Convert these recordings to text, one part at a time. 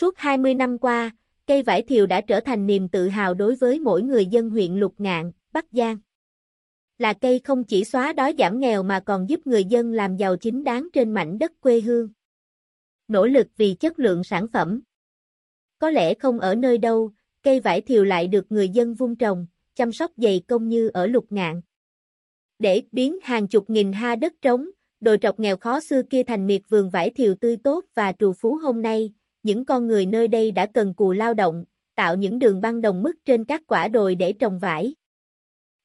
Suốt 20 năm qua, cây vải thiều đã trở thành niềm tự hào đối với mỗi người dân huyện Lục Ngạn, Bắc Giang. Là cây không chỉ xóa đói giảm nghèo mà còn giúp người dân làm giàu chính đáng trên mảnh đất quê hương. Nỗ lực vì chất lượng sản phẩm. Có lẽ không ở nơi đâu, cây vải thiều lại được người dân vun trồng, chăm sóc dày công như ở Lục Ngạn. Để biến hàng chục nghìn ha đất trống, đồi trọc nghèo khó xưa kia thành miệt vườn vải thiều tươi tốt và trù phú hôm nay, những con người nơi đây đã cần cù lao động, tạo những đường băng đồng mức trên các quả đồi để trồng vải.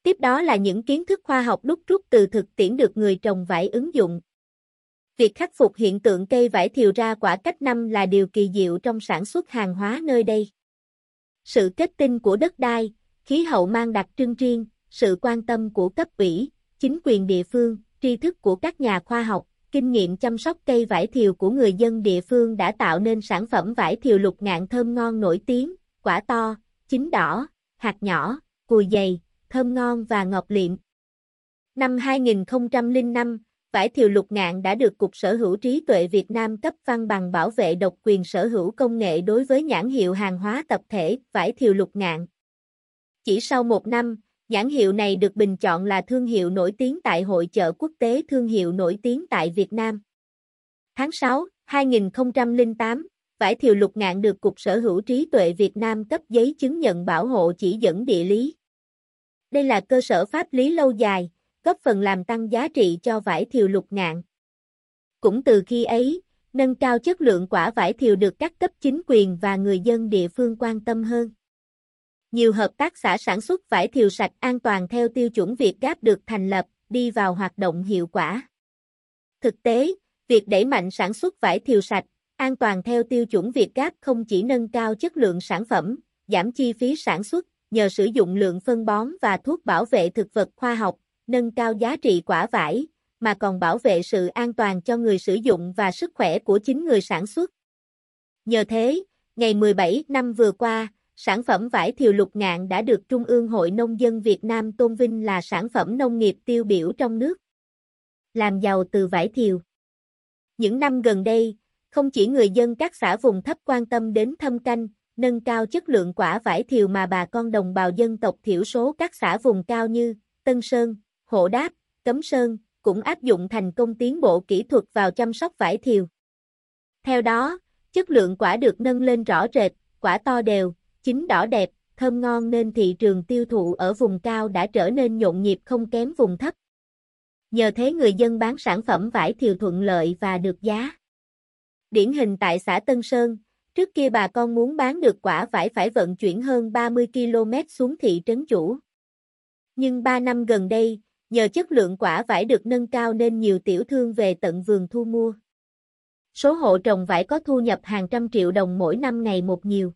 Tiếp đó là những kiến thức khoa học đúc rút từ thực tiễn được người trồng vải ứng dụng. Việc khắc phục hiện tượng cây vải thiều ra quả cách năm là điều kỳ diệu trong sản xuất hàng hóa nơi đây. Sự kết tinh của đất đai, khí hậu mang đặc trưng riêng, sự quan tâm của cấp ủy, chính quyền địa phương, tri thức của các nhà khoa học, kinh nghiệm chăm sóc cây vải thiều của người dân địa phương đã tạo nên sản phẩm vải thiều lục ngạn thơm ngon nổi tiếng, quả to, chín đỏ, hạt nhỏ, cùi dày, thơm ngon và ngọt liệm. Năm 2005, vải thiều lục ngạn đã được Cục Sở hữu trí tuệ Việt Nam cấp văn bằng bảo vệ độc quyền sở hữu công nghệ đối với nhãn hiệu hàng hóa tập thể vải thiều lục ngạn. Chỉ sau một năm, nhãn hiệu này được bình chọn là thương hiệu nổi tiếng tại Hội chợ quốc tế thương hiệu nổi tiếng tại Việt Nam. Tháng 6, 2008, vải thiều lục ngạn được Cục Sở hữu trí tuệ Việt Nam cấp giấy chứng nhận bảo hộ chỉ dẫn địa lý. Đây là cơ sở pháp lý lâu dài, góp phần làm tăng giá trị cho vải thiều lục ngạn. Cũng từ khi ấy, nâng cao chất lượng quả vải thiều được các cấp chính quyền và người dân địa phương quan tâm hơn. Nhiều hợp tác xã sản xuất vải thiều sạch an toàn theo tiêu chuẩn Việt Gáp được thành lập, đi vào hoạt động hiệu quả. Thực tế, việc đẩy mạnh sản xuất vải thiều sạch, an toàn theo tiêu chuẩn Việt Gáp không chỉ nâng cao chất lượng sản phẩm, giảm chi phí sản xuất, nhờ sử dụng lượng phân bón và thuốc bảo vệ thực vật khoa học, nâng cao giá trị quả vải, mà còn bảo vệ sự an toàn cho người sử dụng và sức khỏe của chính người sản xuất. Nhờ thế, ngày 17 năm vừa qua, sản phẩm vải thiều lục ngạn đã được Trung ương Hội Nông dân Việt Nam tôn vinh là sản phẩm nông nghiệp tiêu biểu trong nước. Làm giàu từ vải thiều Những năm gần đây, không chỉ người dân các xã vùng thấp quan tâm đến thâm canh, nâng cao chất lượng quả vải thiều mà bà con đồng bào dân tộc thiểu số các xã vùng cao như Tân Sơn, Hộ Đáp, Cấm Sơn, cũng áp dụng thành công tiến bộ kỹ thuật vào chăm sóc vải thiều. Theo đó, chất lượng quả được nâng lên rõ rệt, quả to đều, chín đỏ đẹp, thơm ngon nên thị trường tiêu thụ ở vùng cao đã trở nên nhộn nhịp không kém vùng thấp. Nhờ thế người dân bán sản phẩm vải thiều thuận lợi và được giá. Điển hình tại xã Tân Sơn, trước kia bà con muốn bán được quả vải phải vận chuyển hơn 30 km xuống thị trấn chủ. Nhưng 3 năm gần đây, nhờ chất lượng quả vải được nâng cao nên nhiều tiểu thương về tận vườn thu mua. Số hộ trồng vải có thu nhập hàng trăm triệu đồng mỗi năm ngày một nhiều.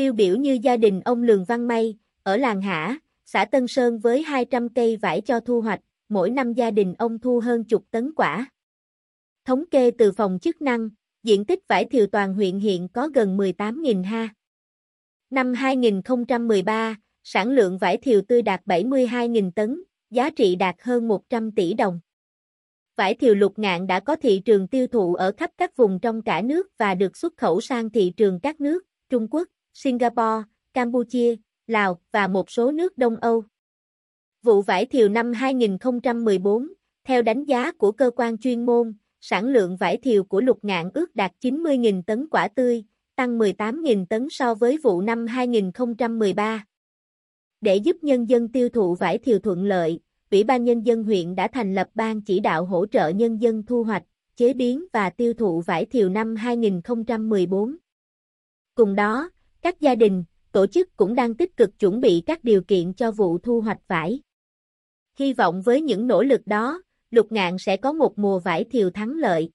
Tiêu biểu như gia đình ông Lường Văn May, ở làng Hả, xã Tân Sơn với 200 cây vải cho thu hoạch, mỗi năm gia đình ông thu hơn chục tấn quả. Thống kê từ phòng chức năng, diện tích vải thiều toàn huyện hiện có gần 18.000 ha. Năm 2013, sản lượng vải thiều tươi đạt 72.000 tấn, giá trị đạt hơn 100 tỷ đồng. Vải thiều lục ngạn đã có thị trường tiêu thụ ở khắp các vùng trong cả nước và được xuất khẩu sang thị trường các nước, Trung Quốc, Singapore, Campuchia, Lào và một số nước Đông Âu. Vụ vải thiều năm 2014, theo đánh giá của cơ quan chuyên môn, sản lượng vải thiều của lục ngạn ước đạt 90.000 tấn quả tươi, tăng 18.000 tấn so với vụ năm 2013. Để giúp nhân dân tiêu thụ vải thiều thuận lợi, Ủy ban Nhân dân huyện đã thành lập ban chỉ đạo hỗ trợ nhân dân thu hoạch, chế biến và tiêu thụ vải thiều năm 2014. Cùng đó, các gia đình, tổ chức cũng đang tích cực chuẩn bị các điều kiện cho vụ thu hoạch vải. Hy vọng với những nỗ lực đó, lục ngạn sẽ có một mùa vải thiều thắng lợi.